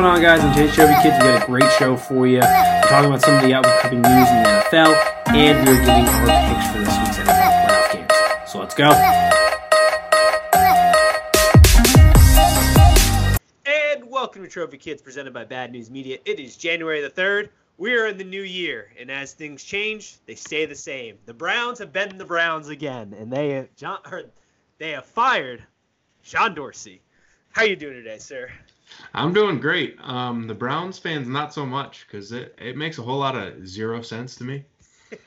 going on, guys? Today's show, we kids, we got a great show for you. We're talking about some of the upcoming news in the NFL, and we're giving our picks for this week's NFL playoff games. So let's go. And welcome to Trophy Kids, presented by Bad News Media. It is January the 3rd. We are in the new year, and as things change, they stay the same. The Browns have been the Browns again, and they have, John, they have fired John Dorsey. How you doing today, sir? I'm doing great. Um, the Browns fans, not so much, because it, it makes a whole lot of zero sense to me.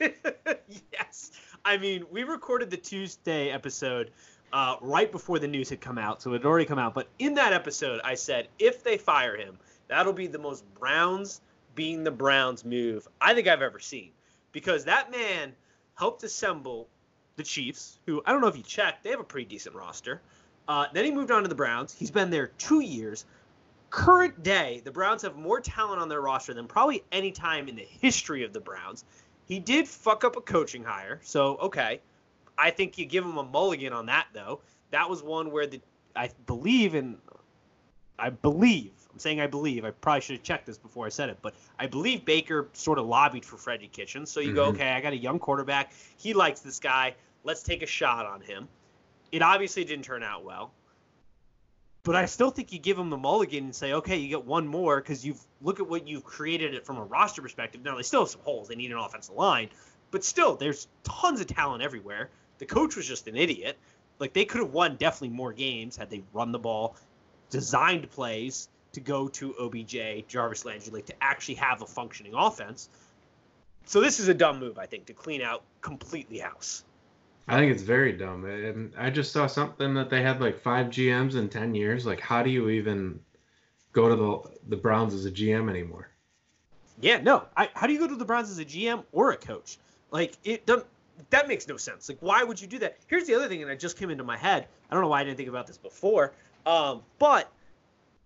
yes. I mean, we recorded the Tuesday episode uh, right before the news had come out, so it had already come out. But in that episode, I said if they fire him, that'll be the most Browns being the Browns move I think I've ever seen. Because that man helped assemble the Chiefs, who I don't know if you checked, they have a pretty decent roster. Uh, then he moved on to the Browns. He's been there two years. Current day, the Browns have more talent on their roster than probably any time in the history of the Browns. He did fuck up a coaching hire, so okay. I think you give him a mulligan on that though. That was one where the I believe in I believe I'm saying I believe. I probably should have checked this before I said it, but I believe Baker sort of lobbied for Freddie Kitchens. So you mm-hmm. go, okay, I got a young quarterback. He likes this guy. Let's take a shot on him. It obviously didn't turn out well. But I still think you give him the mulligan and say, okay, you get one more because you've look at what you've created it from a roster perspective. Now they still have some holes. They need an offensive line, but still, there's tons of talent everywhere. The coach was just an idiot. Like they could have won definitely more games had they run the ball, designed plays to go to OBJ, Jarvis Landry, like to actually have a functioning offense. So this is a dumb move, I think, to clean out completely house. I think it's very dumb. And I just saw something that they had like five GMs in ten years. Like, how do you even go to the the Browns as a GM anymore? Yeah, no. I, how do you go to the Browns as a GM or a coach? Like, it doesn't. That makes no sense. Like, why would you do that? Here's the other thing, it just came into my head. I don't know why I didn't think about this before. Um, but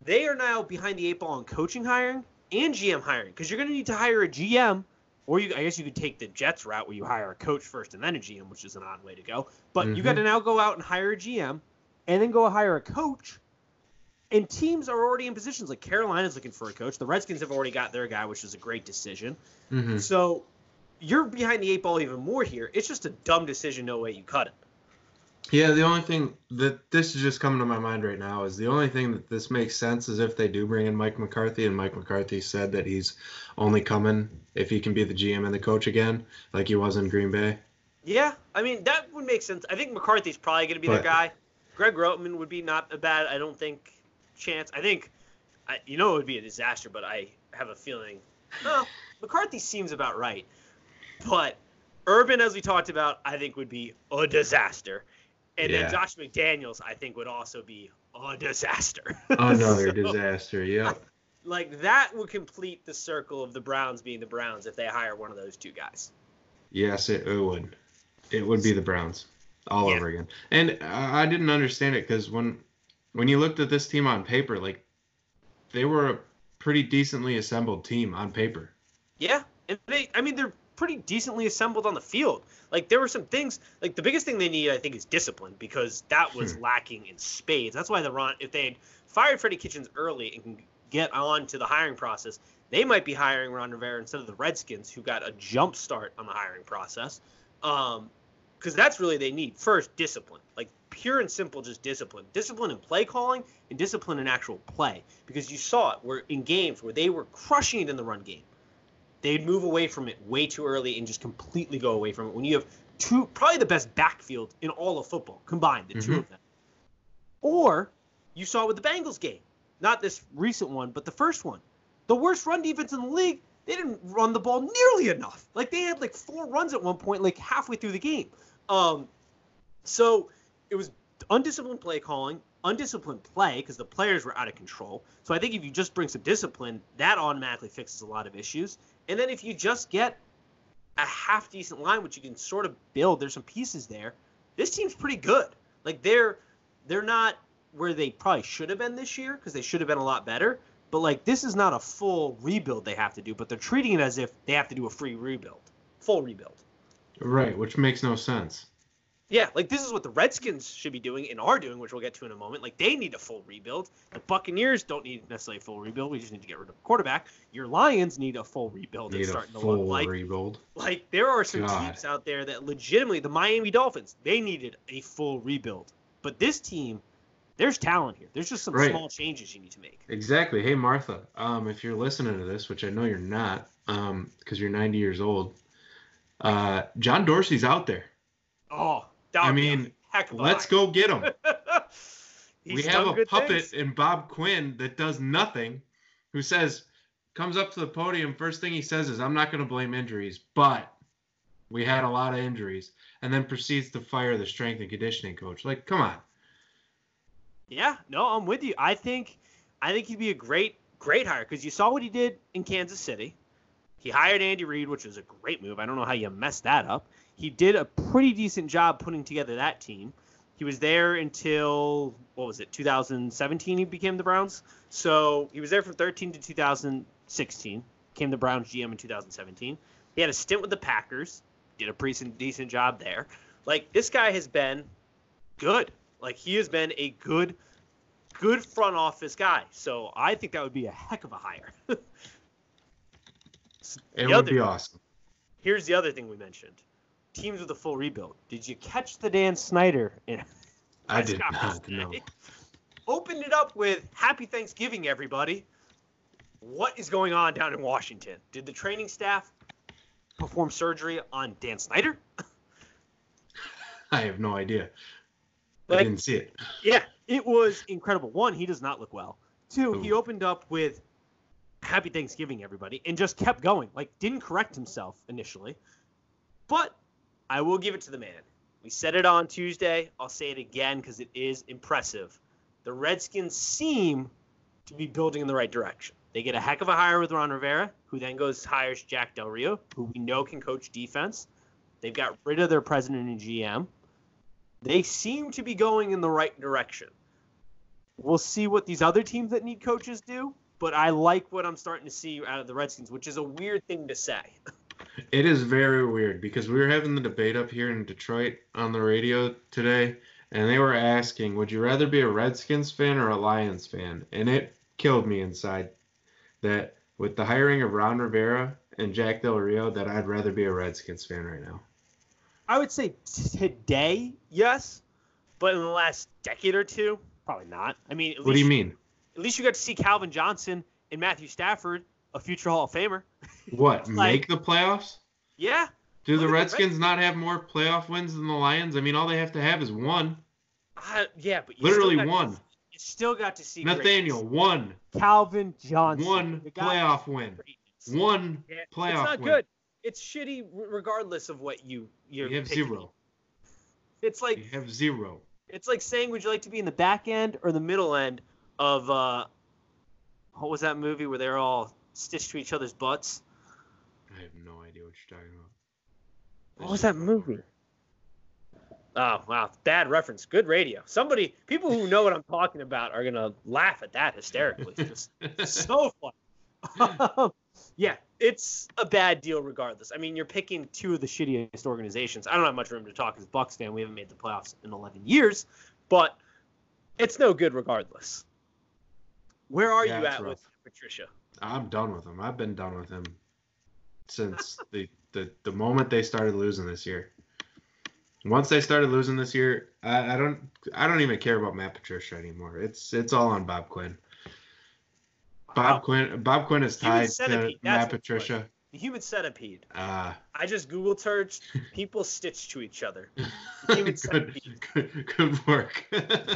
they are now behind the eight ball on coaching hiring and GM hiring because you're going to need to hire a GM or you, I guess you could take the Jets route where you hire a coach first and then a GM, which is an odd way to go. But mm-hmm. you got to now go out and hire a GM, and then go hire a coach. And teams are already in positions like Carolina's looking for a coach. The Redskins have already got their guy, which is a great decision. Mm-hmm. So you're behind the eight ball even more here. It's just a dumb decision. No way you cut it. Yeah, the only thing that this is just coming to my mind right now is the only thing that this makes sense is if they do bring in Mike McCarthy, and Mike McCarthy said that he's only coming if he can be the GM and the coach again, like he was in Green Bay. Yeah, I mean that would make sense. I think McCarthy's probably going to be but, the guy. Greg Roman would be not a bad, I don't think, chance. I think, I, you know, it would be a disaster, but I have a feeling. Well, McCarthy seems about right, but Urban, as we talked about, I think would be a disaster. And yeah. then Josh McDaniels, I think, would also be a disaster. Another so, disaster, yeah. Like that would complete the circle of the Browns being the Browns if they hire one of those two guys. Yes, it, it would. It would be the Browns all yeah. over again. And I didn't understand it because when when you looked at this team on paper, like they were a pretty decently assembled team on paper. Yeah, and they, I mean, they're pretty decently assembled on the field. Like there were some things. Like the biggest thing they need, I think, is discipline because that was hmm. lacking in spades. That's why the Ron, if they had fired Freddie Kitchens early and can get on to the hiring process, they might be hiring Ron Rivera instead of the Redskins, who got a jump start on the hiring process. Um, because that's really they need first discipline, like pure and simple, just discipline, discipline in play calling and discipline in actual play. Because you saw it where in games where they were crushing it in the run game they'd move away from it way too early and just completely go away from it. When you have two, probably the best backfield in all of football combined, the mm-hmm. two of them. Or you saw it with the Bengals game, not this recent one, but the first one. The worst run defense in the league. They didn't run the ball nearly enough. Like they had like four runs at one point, like halfway through the game. Um, so it was undisciplined play calling, undisciplined play because the players were out of control. So I think if you just bring some discipline, that automatically fixes a lot of issues. And then if you just get a half decent line, which you can sort of build, there's some pieces there. This team's pretty good. Like they're they're not where they probably should have been this year because they should have been a lot better. But like this is not a full rebuild they have to do, but they're treating it as if they have to do a free rebuild, full rebuild. Right, which makes no sense. Yeah, like this is what the Redskins should be doing and are doing, which we'll get to in a moment. Like they need a full rebuild. The Buccaneers don't need necessarily a full rebuild. We just need to get rid of the quarterback. Your Lions need a full rebuild. Need It's a starting to full look like rebuild. like there are some God. teams out there that legitimately the Miami Dolphins they needed a full rebuild. But this team, there's talent here. There's just some Right. small changes you need to make. Exactly. Hey Martha, um, if you're listening to this, which I know you're not, um, because you're 90 years old, uh, John Dorsey's out there. Oh, I mean, heck Let's go get him. we have a puppet things. in Bob Quinn that does nothing, who says, comes up to the podium. First thing he says is, "I'm not going to blame injuries, but we had a lot of injuries," and then proceeds to fire the strength and conditioning coach. Like, come on. Yeah, no, I'm with you. I think, I think he'd be a great, great hire because you saw what he did in Kansas City. He hired Andy Reid, which was a great move. I don't know how you messed that up. He did a pretty decent job putting together that team. He was there until what was it, 2017? He became the Browns. So he was there from 13 to 2016. Became the Browns GM in 2017. He had a stint with the Packers. Did a pretty decent job there. Like this guy has been good. Like he has been a good, good front office guy. So I think that would be a heck of a hire. It The would other- be awesome. Here's the other thing we mentioned: teams with a full rebuild. Did you catch the Dan Snyder? In I did not today? Opened it up with "Happy Thanksgiving, everybody." What is going on down in Washington? Did the training staff perform surgery on Dan Snyder? I have no idea. I didn't see it. Yeah, it was incredible. One, he does not look well. Two, he opened up with "Happy Thanksgiving, everybody," and just kept going. Like, didn't correct himself initially, but I will give it to the man. We said it on Tuesday. I'll say it again because it is impressive. The Redskins seem to be building in the right direction. They get a heck of a hire with Ron Rivera, who then goes hires Jack Del Rio, who we know can coach defense. They've got rid of their president and GM. They seem to be going in the right direction. We'll see what these other teams that need coaches do, but I like what I'm starting to see out of the Redskins, which is a weird thing to say. It is very weird because we were having the debate up here in Detroit on the radio today, and they were asking, would you rather be a Redskins fan or a Lions fan? And it killed me inside that with the hiring of Ron Rivera and Jack Del Rio, that I'd rather be a Redskins fan right now. I would say today, yes, but in the last decade or two, probably not. I mean, at What do you mean? At least you got to see Calvin Johnson and Matthew Stafford, a future Hall of Famer. What, like- make the playoffs? Yeah, Do the at the Redskins not have more playoff wins than the Lions? I mean, all they have to have is one. I, yeah, but you Literally still got, one. You still got to see Nathaniel, greatness. one. Calvin Johnson, One playoff win. greatness. One Yeah, playoff It's not win. good. It's shitty regardless of what you you're. You have picking. zero. It's like You have zero. it's like saying, would you like to be in the back end or the middle end of uh, what was that movie where they're all stitched to each other's butts? I have no idea what you're talking about. What was that movie? Oh wow, bad reference. Good radio. Somebody, people who know what I'm talking about are gonna laugh at that hysterically. It's just so fun. Um, yeah, it's a bad deal regardless. I mean, you're picking two of the shittiest organizations. I don't have much room to talk as a Bucks fan. We haven't made the playoffs in 11 years, but it's no good regardless. Where are Yeah, you at rough. with Patricia? I'm done with him. I've been done with him since the, the the moment they started losing this year. Once they started losing this year, I, I don't I don't even care about Matt Patricia anymore. It's it's all on Bob Quinn. Bob. Quinn Bob Quinn is tied to Matt Patricia. The human centipede. Uh, I just Google searched people stitch to each other. Human good, centipede. good, good work.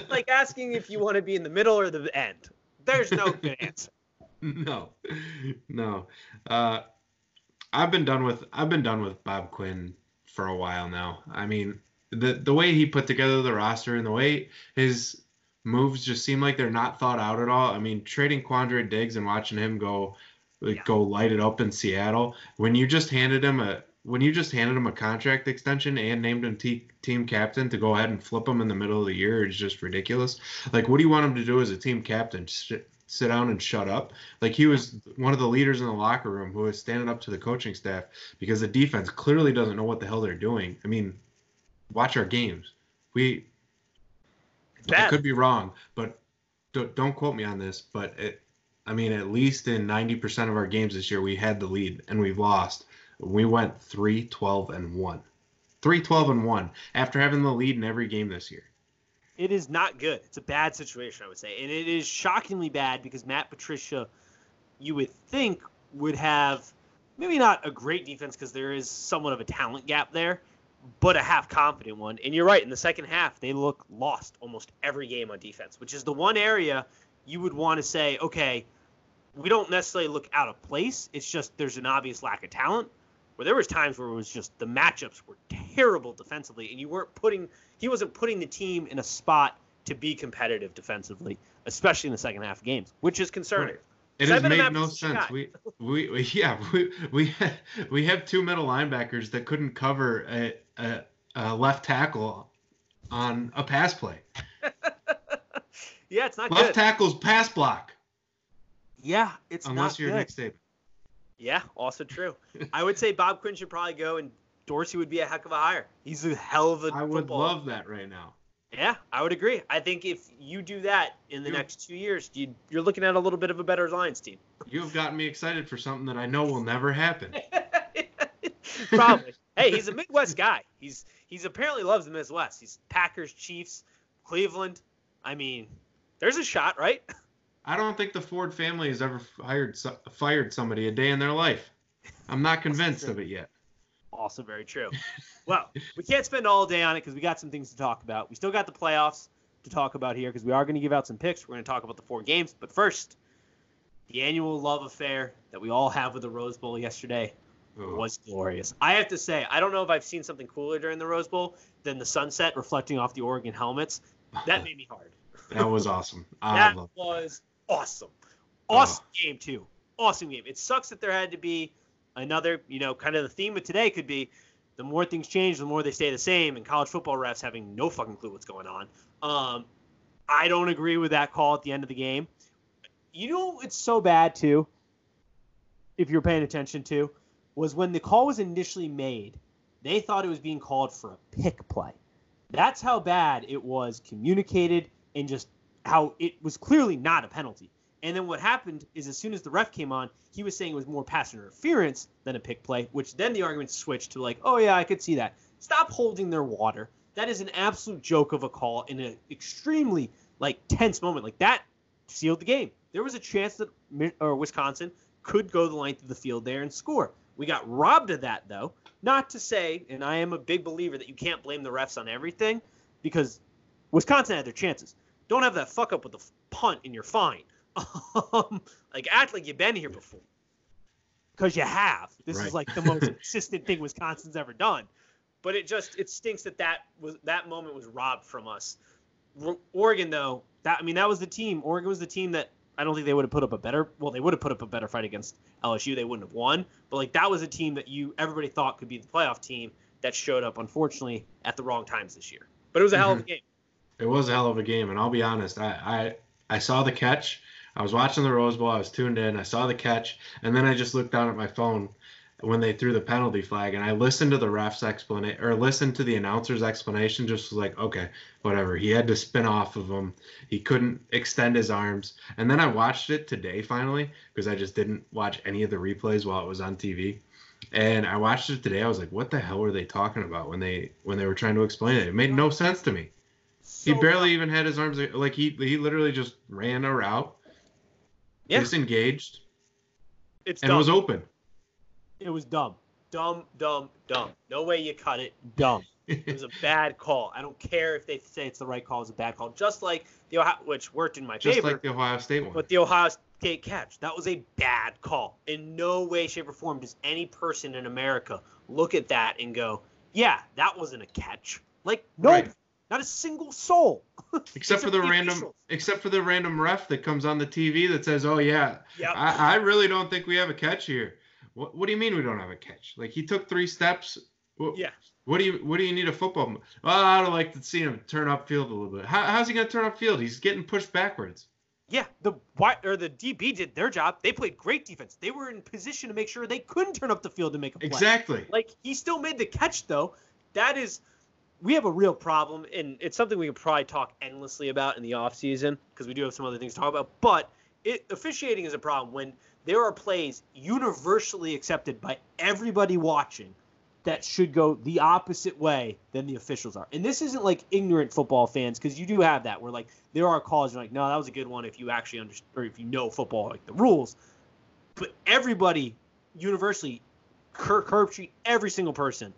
Like asking if you want to be in the middle or the end. There's no good answer. no, no. Uh, I've been done with I've been done with Bob Quinn for a while now. I mean, the the way he put together the roster and the way his moves just seem like they're not thought out at all. I mean, trading Quandre Diggs and watching him go like Yeah. go light it up in Seattle when you just handed him a when you just handed him a contract extension and named him te- team captain to go ahead and flip him in the middle of the year is just ridiculous. Like, what do you want him to do as a team captain? Sit, sit down and shut up? Like, he was one of the leaders in the locker room who was standing up to the coaching staff because the defense clearly doesn't know what the hell they're doing. I mean, watch our games. We I could be wrong, but don't, don't quote me on this. But it, I mean, at least in 90% of our games this year, we had the lead and we've lost. We went 3 12 and 1. 3 12 and 1 after having the lead in every game this year. It is not good. It's a bad situation, I would say. And it is shockingly bad because Matt Patricia, you would think, would have maybe not a great defense because there is somewhat of a talent gap there, but a half confident one. And you're right. In the second half, they look lost almost every game on defense, which is the one area you would want to say, okay, we don't necessarily look out of place. It's just there's an obvious lack of talent. Where there was times where it was just the matchups were terrible defensively, and you weren't putting he wasn't putting the team in a spot to be competitive defensively, especially in the second half of games, which is concerning. It So has I've been a made no sense. We, we, we, yeah, we, we, we have two middle linebackers that couldn't cover a, a, a left tackle on a pass play. Yeah, it's not Left good. tackle's pass block, yeah, it's unless not you're good. Nick Saban. Yeah, also true. I would say Bob Quinn should probably go, and Dorsey would be a heck of a hire. He's a hell of a I would love that right now. Yeah, I would agree. I think if you do that in the next two years, you, you're looking at a little bit of a better Lions team. You have gotten me excited for something that I know will never happen. Probably. hey, he's a Midwest guy. He's he's apparently loves the Midwest. He's Packers, Chiefs, Cleveland. I mean, there's a shot, right? I don't think the Ford family has ever hired fired somebody a day in their life. I'm not convinced of it yet. Also very true. Well, we can't spend all day on it because we got some things to talk about. We still got the playoffs to talk about here because we are going to give out some picks. We're going to talk about the four games. But first, the annual love affair that we all have with the Rose Bowl yesterday Ugh. was glorious. I have to say, I don't know if I've seen something cooler during the Rose Bowl than the sunset reflecting off the Oregon helmets. That made me hard. That was awesome. I That love. was awesome. Awesome game too. Awesome game. It sucks that there had to be another, you know, kind of the theme of today could be the more things change, the more they stay the same, and college football refs having no fucking clue what's going on. Um, I don't agree with that call at the end of the game. You know, it's so bad too. If you're paying attention to, was when the call was initially made, they thought it was being called for a pick play. That's how bad it was communicated and just how it was clearly not a penalty. And then what happened is as soon as the ref came on, he was saying it was more pass interference than a pick play, which then the argument switched to like, oh yeah, I could see that. Stop holding their water. That is an absolute joke of a call in an extremely like tense moment. Like that sealed the game. There was a chance that or Wisconsin could go the length of the field there and score. We got robbed of that though. Not to say, and I am a big believer that you can't blame the refs on everything, because Wisconsin had their chances. Don't have that fuck up with the punt and you're fine. Um, like act like you've been here before, because you have. This is like the most consistent thing Wisconsin's ever done. But it just it stinks that that was that moment was robbed from us. Oregon though, that I mean that was the team. Oregon was the team that I don't think they would have put up a better. Well, they would have put up a better fight against LSU. They wouldn't have won. But like that was a team that you everybody thought could be the playoff team that showed up unfortunately at the wrong times this year. But it was a hell of a game. It was a hell of a game, and I'll be honest. I, I I saw the catch. I was watching the Rose Bowl. I was tuned in. I saw the catch, and then I just looked down at my phone when they threw the penalty flag, and I listened to the ref's explanation or listened to the announcer's explanation. Just was like, okay, whatever. He had to spin off of him. He couldn't extend his arms. And then I watched it today finally because I just didn't watch any of the replays while it was on TV. And I watched it today. I was like, what the hell were they talking about when they when they were trying to explain it? It made no sense to me. He So barely even had his arms like he he literally just ran a route, Yeah. disengaged, it's and dumb. was open. It was dumb. Dumb, dumb, dumb. No way you cut it. Dumb. It was a bad call. I don't care if they say it's the right call. It's a bad call. Just like the Ohio, which worked in my Just favor, like the Ohio State one. but the Ohio State catch. That was a bad call. In no way, shape, or form does any person in America look at that and go, "Yeah, that wasn't a catch." Like, no, Right. Not a single soul. except for the random officials. except for the random ref that comes on the TV that says, "Oh yeah, Yep. I, I really don't think we have a catch here." What, what do you mean we don't have a catch? Like he took three steps. What, Yeah. What do you What do you need a football? Well, I'd like to see him turn upfield a little bit. How, how's he going to turn upfield? He's getting pushed backwards. Yeah, the or the DB did their job. They played great defense. They were in position to make sure they couldn't turn up the field to make a play. Exactly. Like he still made the catch though. That is we have a real problem, and it's something we can probably talk endlessly about in the offseason because we do have some other things to talk about. But it, officiating is a problem when there are plays universally accepted by everybody watching that should go the opposite way than the officials are. And this isn't like ignorant football fans because you do have that where like there are calls you're like, no, that was a good one if you actually understand or if you know football like the rules. But everybody universally curb, every single person.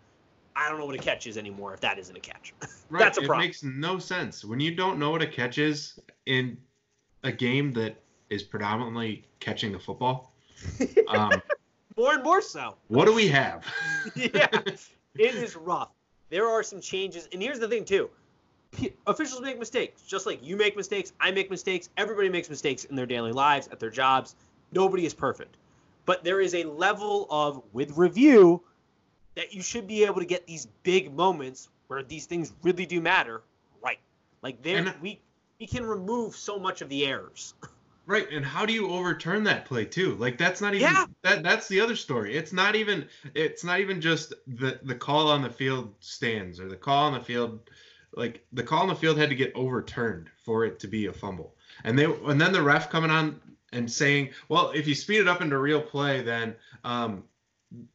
I don't know what a catch is anymore if that isn't a catch. Right. That's a problem. it makes no sense when you don't know what a catch is in a game that is predominantly catching the football. Um, more and more so. what do we have? yeah, it is rough. There are some changes, and here's the thing too: officials make mistakes, just like you make mistakes. I make mistakes. Everybody makes mistakes in their daily lives, at their jobs. Nobody is perfect, but there is a level of with review that you should be able to get these big moments where these things really do matter right. Like there, And- we we can remove so much of the errors. Right, and how do you overturn that play too? Like that's not even Yeah. that that's the other story. It's not even it's not even just the the call on the field stands or the call on the field like the call on the field had to get overturned for it to be a fumble. And they and then the ref coming on and saying, "Well, if you speed it up into real play, then um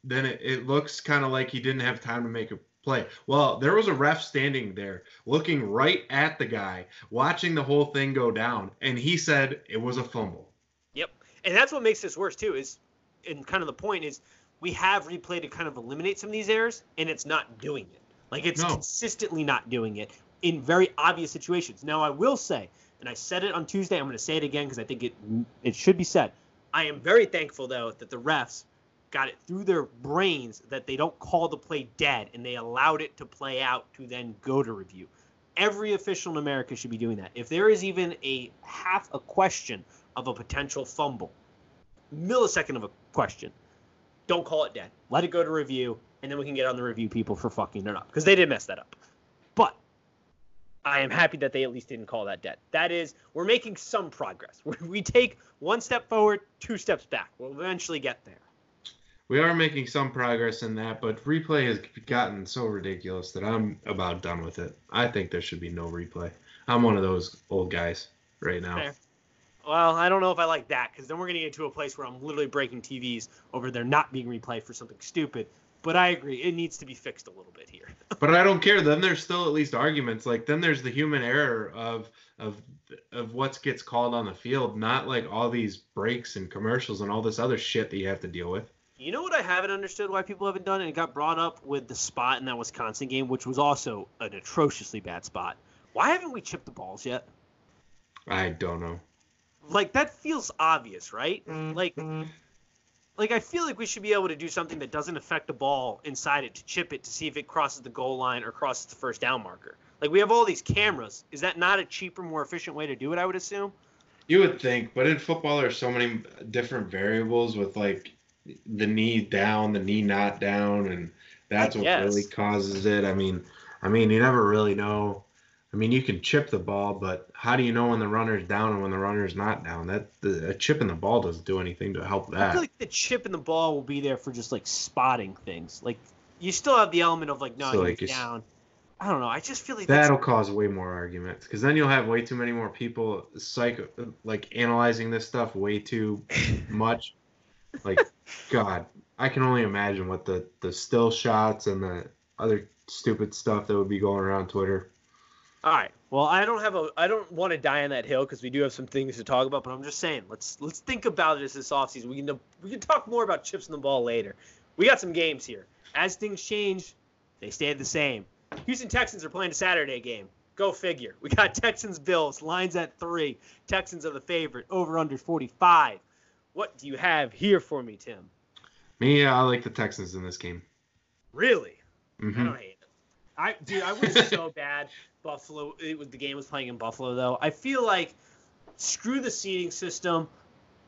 then it, it looks kind of like he didn't have time to make a play. Well, there was a ref standing there looking right at the guy, watching the whole thing go down, and he said it was a fumble. Yep. And that's what makes this worse too, is and kind of the point is we have replay to kind of eliminate some of these errors, and it's not doing it. Like it's No. consistently not doing it in very obvious situations. Now I will say, and I said it on Tuesday, I'm going to say it again because I think it it should be said. I am very thankful though that the refs got it through their brains that they don't call the play dead and they allowed it to play out to then go to review. Every official in America should be doing that. If there is even a half a question of a potential fumble, millisecond of a question, don't call it dead. Let it go to review, and then we can get on the review people for fucking it up because they did mess that up. But I am happy that they at least didn't call that dead. That is, we're making some progress. We take one step forward, two steps back. We'll eventually get there. We are making some progress in that, but replay has gotten so ridiculous that I'm about done with it. I think there should be no replay. I'm one of those old guys right now. Fair. Well, I don't know if I like that because then we're going to get into a place where I'm literally breaking TVs over there not being replayed for something stupid. But I agree, it needs to be fixed a little bit here. But I don't care. Then there's still at least arguments. Like then there's the human error of of of what gets called on the field, not like all these breaks and commercials and all this other shit that you have to deal with. You know what I haven't understood why people haven't done it? It got brought up with the spot in that Wisconsin game, which was also an atrociously bad spot. Why haven't we chipped the balls yet? I don't know. Like that feels obvious, right? Mm-hmm. Like like I feel like we should be able to do something that doesn't affect the ball inside it to chip it to see if it crosses the goal line or crosses the first down marker. Like we have all these cameras. Is that not a cheaper, more efficient way to do it? I would assume. You would think, but in football there's so many different variables with like the knee down, the knee not down, and that's I what guess. really causes it. I mean, I mean, you never really know. I mean, you can chip the ball, but how do you know when the runner's down and when the runner's not down? That the, a chip in the ball doesn't do anything to help that. I feel like the chip in the ball will be there for just like spotting things. Like you still have the element of like no, So, like, down. I don't know. I just feel like That'll cause way more arguments because then you'll have way too many more people psycho like analyzing this stuff way too much. Like, God, I can only imagine what the the still shots and the other stupid stuff that would be going around Twitter. All right. Well, I don't have a. I don't want to die on that hill because we do have some things to talk about. But I'm just saying, let's let's think about this this offseason. We can we can talk more about chips in the ball later. We got some games here. As things change, they stay the same. Houston Texans are playing a Saturday game. Go figure. We got Texans Bills lines at three. Texans are the favorite. Over under 45. What do you have here for me, Tim? Me, I like the Texans in this game. Really? I hmm don't hate it. I dude, I was so bad. Buffalo. It was the game was playing in Buffalo though. I feel like screw the seeding system.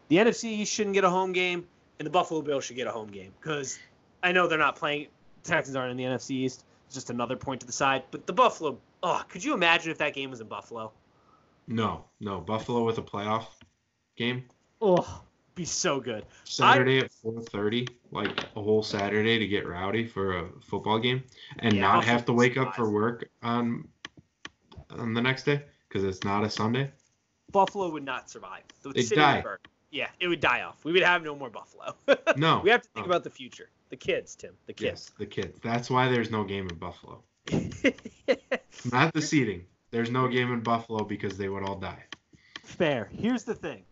The NFC East shouldn't get a home game, and the Buffalo Bills should get a home game because I know they're not playing. Texans aren't in the NFC East. It's just another point to the side. But the Buffalo. Oh, could you imagine if that game was in Buffalo? No, no, Buffalo with a playoff game. Oh, be so good. Saturday at 4:30, like a whole Saturday to get rowdy for a football game, and Yeah, not have to wake up for work on on the next day because it's not a Sunday. Buffalo would not survive. The They'd city die. Yeah, it would die off. We would have no more Buffalo. No, we have to think about the future. The kids, Tim. The kids. yes, the kids. That's why there's no game in Buffalo. Not the seating. There's no game in Buffalo because they would all die. Fair. Here's the thing.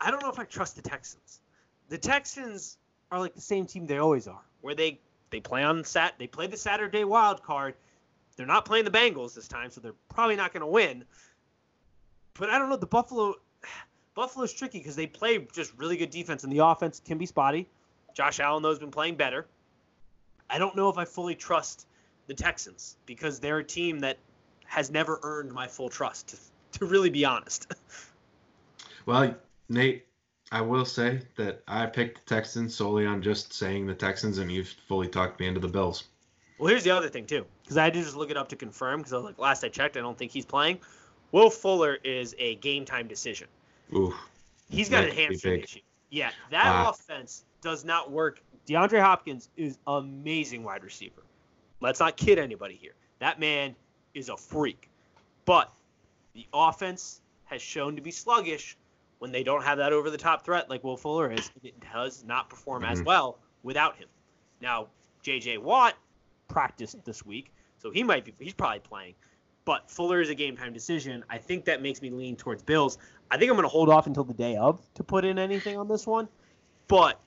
I don't know if I trust the Texans. The Texans are like the same team they always are, where they they play on sat they play the Saturday wild card. They're not playing the Bengals this time, so they're probably not going to win. But I don't know. The Buffalo Buffalo's tricky because they play just really good defense, and the offense can be spotty. Josh Allen though has been playing better. I don't know if I fully trust the Texans because they're a team that has never earned my full trust. To, to really be honest. Well, Nate, I will say that I picked the Texans solely on just saying the Texans, and you've fully talked me into the Bills. Well, here's the other thing too, because I had to just look it up to confirm. Because like last I checked, I don't think he's playing. Will Fuller is a game time decision. Ooh, He's got a hamstring issue. Yeah, that Wow. offense does not work. DeAndre Hopkins is amazing wide receiver. Let's not kid anybody here. That man is a freak. But the offense has shown to be sluggish when they don't have that over the top threat like Will Fuller is. It does not perform as Mhm. well without him. Now, JJ Watt practiced this week, so he might be he's probably playing. But Fuller is a game time decision. I think that makes me lean towards Bills. I think I'm going to hold off until the day of to put in anything on this one. But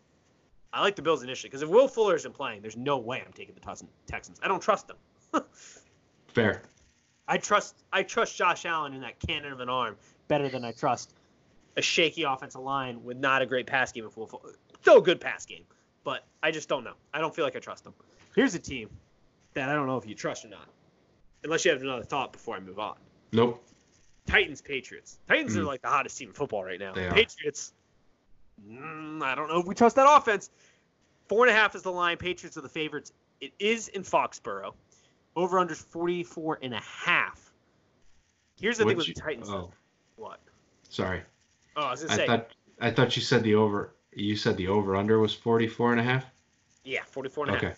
I like the Bills initially because if Will Fuller isn't playing, there's no way I'm taking the Texans. I don't trust them. fair. I trust I trust Josh Allen in that cannon of an arm better than I trust a shaky offensive line with not a great pass game. If Fuller, still a good pass game, but I just don't know. I don't feel like I trust them. Here's a team that I don't know if you trust or not, unless you have another thought before I move on. Nope. Titans Patriots. Titans are Mm. like the hottest team in football right now. They are. Patriots. mm, I don't know if we trust that offense. Four and a half is the line. Patriots are the favorites. It is in Foxborough. Over under 44 and a half. Here's the thing What'd with you- the Titans. Oh, What? sorry. Oh, I was gonna I say. thought I thought you said the over. You said the over under was 44 and a half. yeah, 44 and a half. Okay.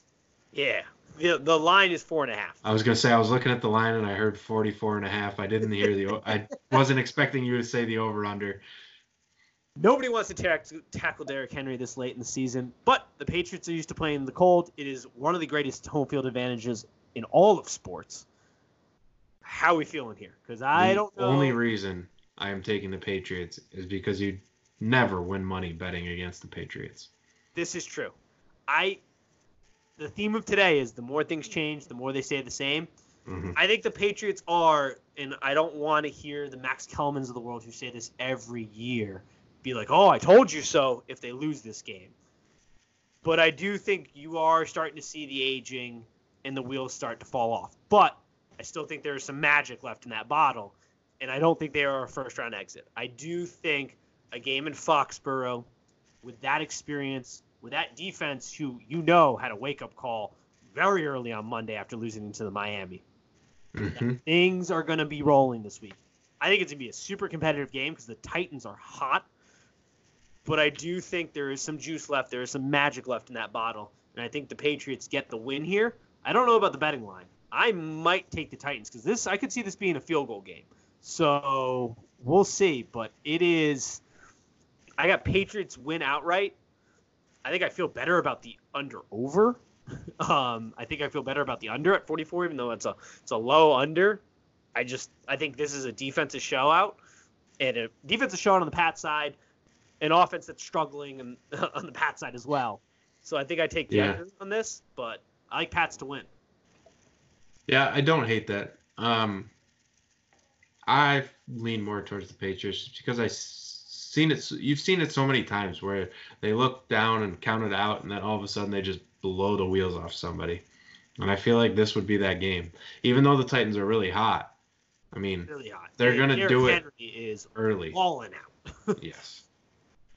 Yeah. The, the line is four and a half. I was gonna say I was looking at the line and I heard 44 and a half. I didn't hear the. I wasn't expecting you to say the over under. Nobody wants to tack- tackle Derrick Henry this late in the season, but the Patriots are used to playing in the cold. It is one of the greatest home field advantages in all of sports. How are we feeling here? Because I the don't know. only reason I am taking the Patriots is because you never win money betting against the Patriots. this is true. I. The theme of today is the more things change, the more they stay the same. hmm I think the Patriots are, and I don't want to hear the Max Kellermans of the world who say this every year be like, oh, I told you so if they lose this game. But I do think you are starting to see the aging and the wheels start to fall off. But I still think there's some magic left in that bottle, and I don't think they are a first round exit. I do think a game in Foxborough with that experience, with that defense who you know had a wake up call very early on Monday after losing to the Miami hmm things are going to be rolling this week. I think it's going to be a super competitive game because the Titans are hot. But I do think there is some juice left. There is some magic left in that bottle. And I think the Patriots get the win here. I don't know about the betting line. I might take the Titans because this I could see this being a field goal game. So we'll see. But it is I got Patriots win outright. I think I feel better about the under over. Um, I think I feel better about the under at 44, even though it's a it's a low under. I just I think this is a defensive show out, and a defensive show out on the Pat side, an offense that's struggling and on the Pat side as well. So I think I take the Yeah. under on this, but I like Pats to win. Yeah, I don't hate that. Um, I lean more towards the Patriots because I seen it. You've seen it so many times where they look down and count it out, and then all of a sudden they just blow the wheels off somebody. And I feel like this would be that game, even though the Titans are really hot. I mean, Really hot. They're And gonna do it Henry is early. balling out. Yes.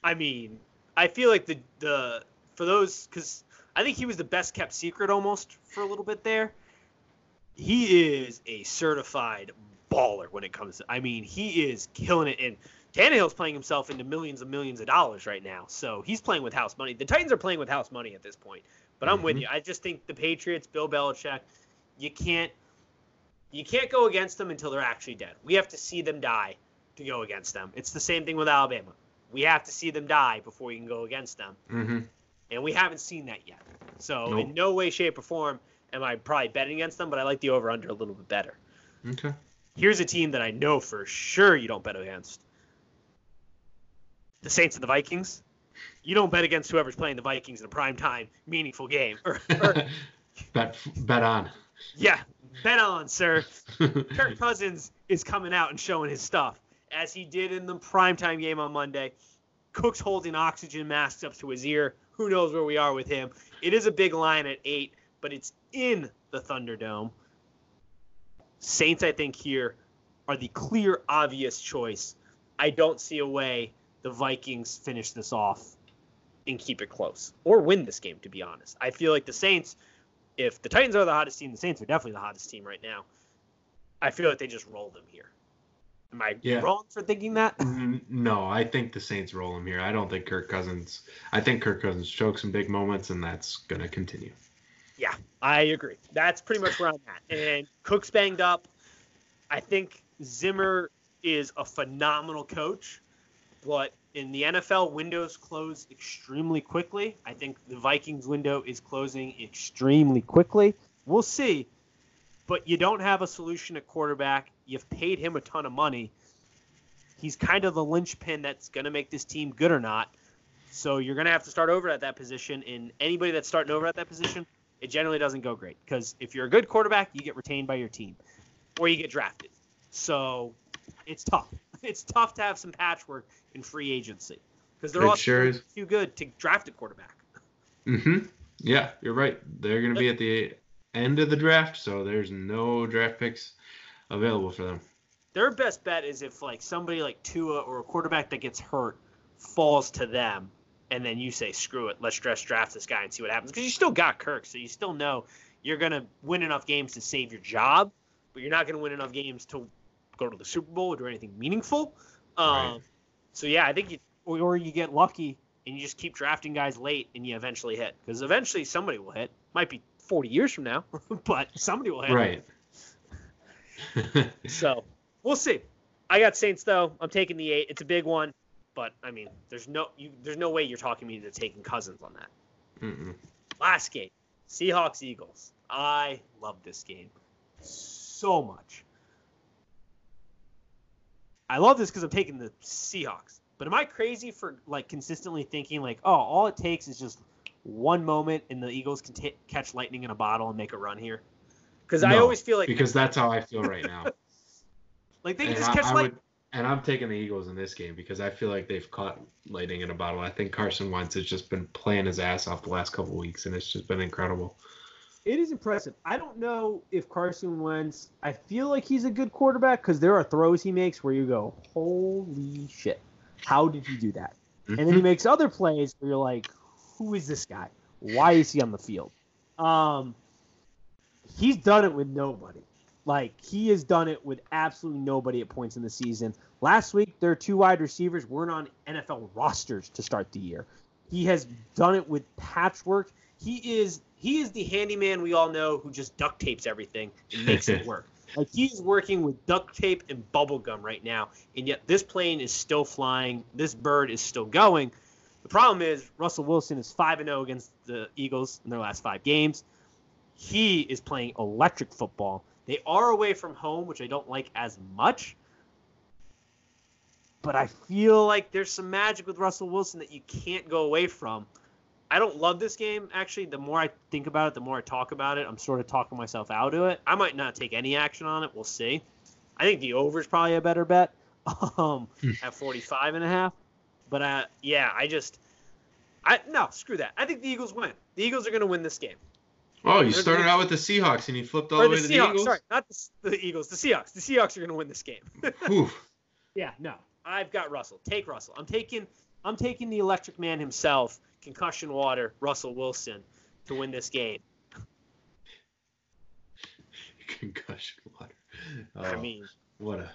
I mean, I feel like the the for those because I think he was the best kept secret almost for a little bit there. He is a certified baller when it comes to. I mean, he is killing it. And Tannehill's playing himself into millions and millions of dollars right now, so he's playing with house money. The Titans are playing with house money at this point. But I'm with Mhm. you. I just think the Patriots, Bill Belichick, you can't you can't go against them until they're actually dead. We have to see them die to go against them. It's the same thing with Alabama. We have to see them die before we can go against them, Mm-hmm. and we haven't seen that yet. So Nope. in no way, shape, or form am I probably betting against them, but I like the over under a little bit better. Okay. Here's a team that I know for sure you don't bet against. The Saints and the Vikings. You don't bet against whoever's playing the Vikings in a prime time, meaningful game. Or, or- bet bet on. yeah, bet on, sir. Kirk Cousins is coming out and showing his stuff, as he did in the primetime game on Monday. Cook's holding oxygen masks up to his ear. Who knows where we are with him? It is a big line at eight, but it's in the Thunderdome. Saints, I think, here are the clear, obvious choice. I don't see a way the Vikings finish this off and keep it close or win this game, to be honest. I feel like the Saints, if the Titans are the hottest team, the Saints are definitely the hottest team right now. I feel like they just roll them here. Am I Yeah. wrong for thinking that? Mm, No, I think the Saints roll them here. I don't think Kirk Cousins. I think Kirk Cousins chokes some big moments, and that's gonna continue. Yeah, I agree. That's pretty much where I'm at. And Cook's banged up. I think Zimmer is a phenomenal coach, but in the NFL, windows close extremely quickly. I think the Vikings window is closing extremely quickly. We'll see. But you don't have a solution at quarterback. You've paid him a ton of money. He's kind of the linchpin that's going to make this team good or not. So you're going to have to start over at that position. And anybody that's starting over at that position, it generally doesn't go great because if you're a good quarterback, you get retained by your team or you get drafted. So it's tough. It's tough to have some patchwork in free agency because they're It all sure too good to draft a quarterback. Mm-hmm. Yeah, you're right. They're gonna be at the end of the draft, so there's no draft picks available for them. Their best bet is if like somebody like Tua or a quarterback that gets hurt falls to them, and then you say screw it, let's just draft this guy and see what happens because you still got Kirk, so you still know you're gonna win enough games to save your job, but you're not gonna win enough games to go to the Super Bowl or do anything meaningful. Um, Right. So yeah, I think you or, or you get lucky and you just keep drafting guys late and you eventually hit because eventually somebody will hit. Might be 40 years from now, but somebody will hit. Right. So we'll see. I got Saints though. I'm taking the eight. It's a big one, but I mean, there's no you, there's no way you're talking me into taking Cousins on that. Mm-mm. Last game, Seahawks Eagles. I love this game so much. I love this because I'm taking the Seahawks. But am I crazy for like consistently thinking like, oh, all it takes is just one moment and the Eagles can ta catch lightning in a bottle and make a run here? Because I always feel like because that's how I feel right now. like they can and, just I, catch lightning. And I'm taking the Eagles in this game because I feel like they've caught lightning in a bottle. I think Carson Wentz has just been playing his ass off the last couple weeks, and it's just been incredible. It is impressive. I don't know if Carson Wentz. I feel like he's a good quarterback because there are throws he makes where you go, "Holy shit! How did he do that?" And then he makes other plays where you're like, "Who is this guy? Why is he on the field?" Um, he's done it with nobody. Like he has done it with absolutely nobody at points in the season. Last week, their two wide receivers weren't on NFL rosters to start the year. He has done it with patchwork. he is he is the handyman we all know who just duct tapes everything and makes it work. Like he's working with duct tape and bubble gum right now, and yet this plane is still flying. This bird is still going. The problem is Russell Wilson is five and zero against the Eagles in their last five games. He is playing electric football. They are away from home, which I don't like as much. But I feel like there's some magic with Russell Wilson that you can't go away from. I don't love this game. Actually, the more I think about it, the more I talk about it, I'm sort of talking myself out of it. I might not take any action on it. We'll see. I think the over is probably a better bet um, Hmm. at 45 and a half. But uh, yeah, I just, I no, screw that. I think the Eagles win. The Eagles are going to win this game. Oh, you They're- started they're- out with the Seahawks and you flipped all the the way to the Eagles. Sorry, not the, the Eagles. The Seahawks. The Seahawks are going to win this game. Yeah, no. I've got Russell. Take Russell. I'm taking I'm taking the electric man himself, concussion water, Russell Wilson, to win this game. Concussion water. I Oh, mean, what a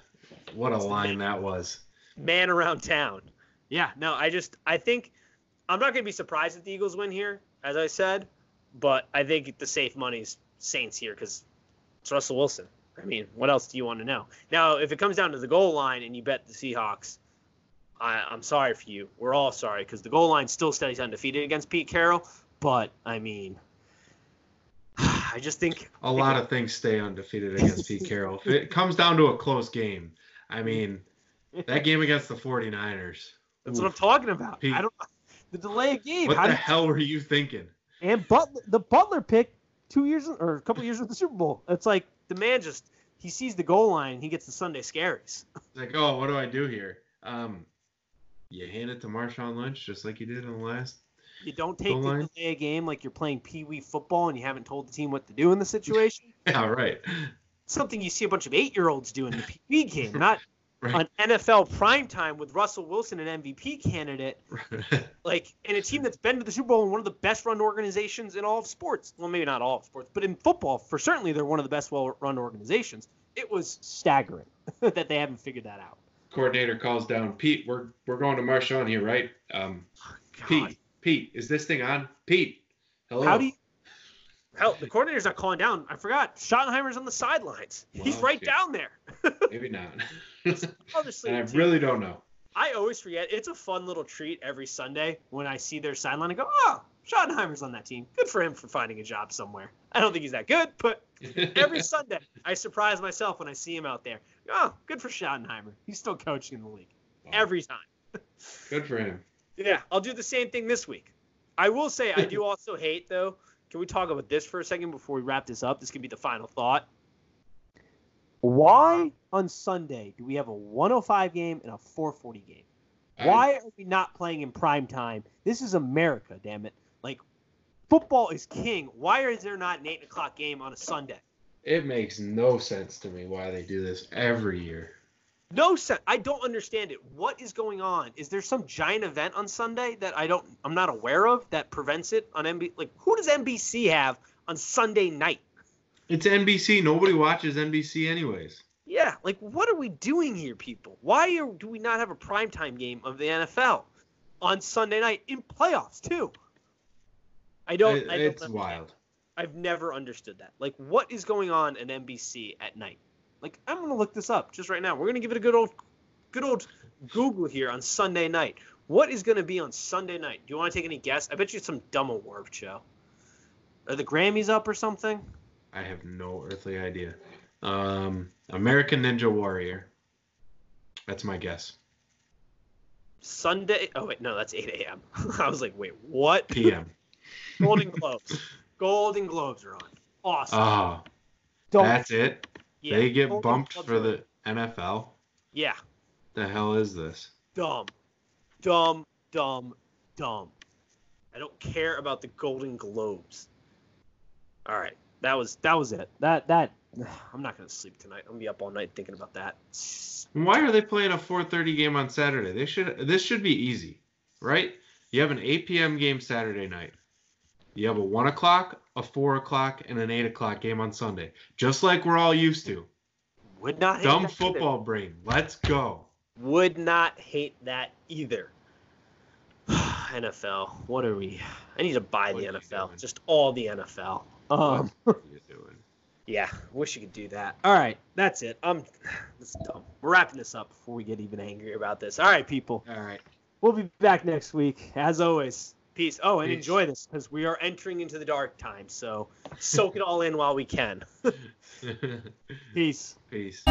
what a line that was. man around town. Yeah, no, I just I think I'm not going to be surprised if the Eagles win here, as I said, but I think the safe money's Saints here because it's Russell Wilson. I mean, what else do you want to know? Now, if it comes down to the goal line and you bet the Seahawks, I, I'm sorry for you. We're all sorry because the goal line still stays undefeated against Pete Carroll. But I mean, I just think a lot of things stay undefeated against Pete Carroll. If it comes down to a close game, I mean, that game against the 49ers. That's oof. what I'm talking about. Pete, I don't the delay of game. What How the hell were you thinking? And Butler, the Butler pick two years or a couple years with the Super Bowl. It's like the man just he sees the goal line, he gets the Sunday scaries. Like, oh, what do I do here? Um, you hand it to Marshawn Lynch just like you did in the last. You don't take the delay a game like you're playing pee wee football and you haven't told the team what to do in the situation. yeah, right. Something you see a bunch of eight year olds do in the pee wee game, not right. on NFL primetime with Russell Wilson, an MVP candidate, like in a team that's been to the Super Bowl and one of the best run organizations in all of sports. Well, maybe not all of sports, but in football, for certainly they're one of the best well run organizations. It was staggering that they haven't figured that out. Coordinator calls down Pete. We're we're going to Marshawn here, right? Um, oh, Pete, Pete, is this thing on? Pete, hello. How do you? Hell, the coordinator's not calling down. I forgot. Schottenheimer's on the sidelines. Well, He's right down there. maybe not. Obviously, and I really don't know. I always forget. It's a fun little treat every Sunday when I see their sideline and go, "Oh, Schottenheimer's on that team. Good for him for finding a job somewhere." I don't think he's that good, but every Sunday I surprise myself when I see him out there. Oh, good for Schottenheimer. He's still coaching in the league wow. every time. good for him. Yeah, I'll do the same thing this week. I will say I do also hate though can we talk about this for a second before we wrap this up? This could be the final thought. Why uh, on Sunday do we have a 105 game and a 440 game? Why are we not playing in prime time? This is America, damn it. Like, football is king. Why is there not an 8 o'clock game on a Sunday? It makes no sense to me why they do this every year. No sense. I don't understand it. What is going on? Is there some giant event on Sunday that I don't I'm not aware of that prevents it on NBC? Like who does NBC have on Sunday night? It's NBC. Nobody watches NBC anyways. Yeah, like what are we doing here, people? Why are, do we not have a primetime game of the NFL on Sunday night in playoffs too? I don't. It, I don't it's wild. I've never understood that. Like, what is going on at NBC at night? Like I'm gonna look this up just right now. We're gonna give it a good old, good old Google here on Sunday night. What is gonna be on Sunday night? Do you want to take any guess? I bet you it's some dumb award show. Are the Grammys up or something? I have no earthly idea. Um, American Ninja Warrior. That's my guess. Sunday. Oh wait, no, that's 8 a.m. I was like, wait, what? P.m. Golden Globes. Golden Globes are on. Awesome. Oh, that's it. Yeah, they get bumped for the NFL. Yeah. The hell is this? Dumb, dumb, dumb, dumb. I don't care about the Golden Globes. All right, that was that was it. That that I'm not gonna sleep tonight. I'm gonna be up all night thinking about that. Why are they playing a 4:30 game on Saturday? They should. This should be easy, right? You have an 8 p.m. game Saturday night. You have a one o'clock, a four o'clock, and an eight o'clock game on Sunday, just like we're all used to. Would not dumb football either. brain. Let's go. Would not hate that either. NFL. What are we? I need to buy what the NFL. Just all the NFL. Um, what are you doing? Yeah, wish you could do that. All right, that's it. Um, this is dumb. We're wrapping this up before we get even angry about this. All right, people. All right. We'll be back next week, as always. Peace. Oh, and Peace. enjoy this because we are entering into the dark times. So soak it all in while we can. Peace. Peace.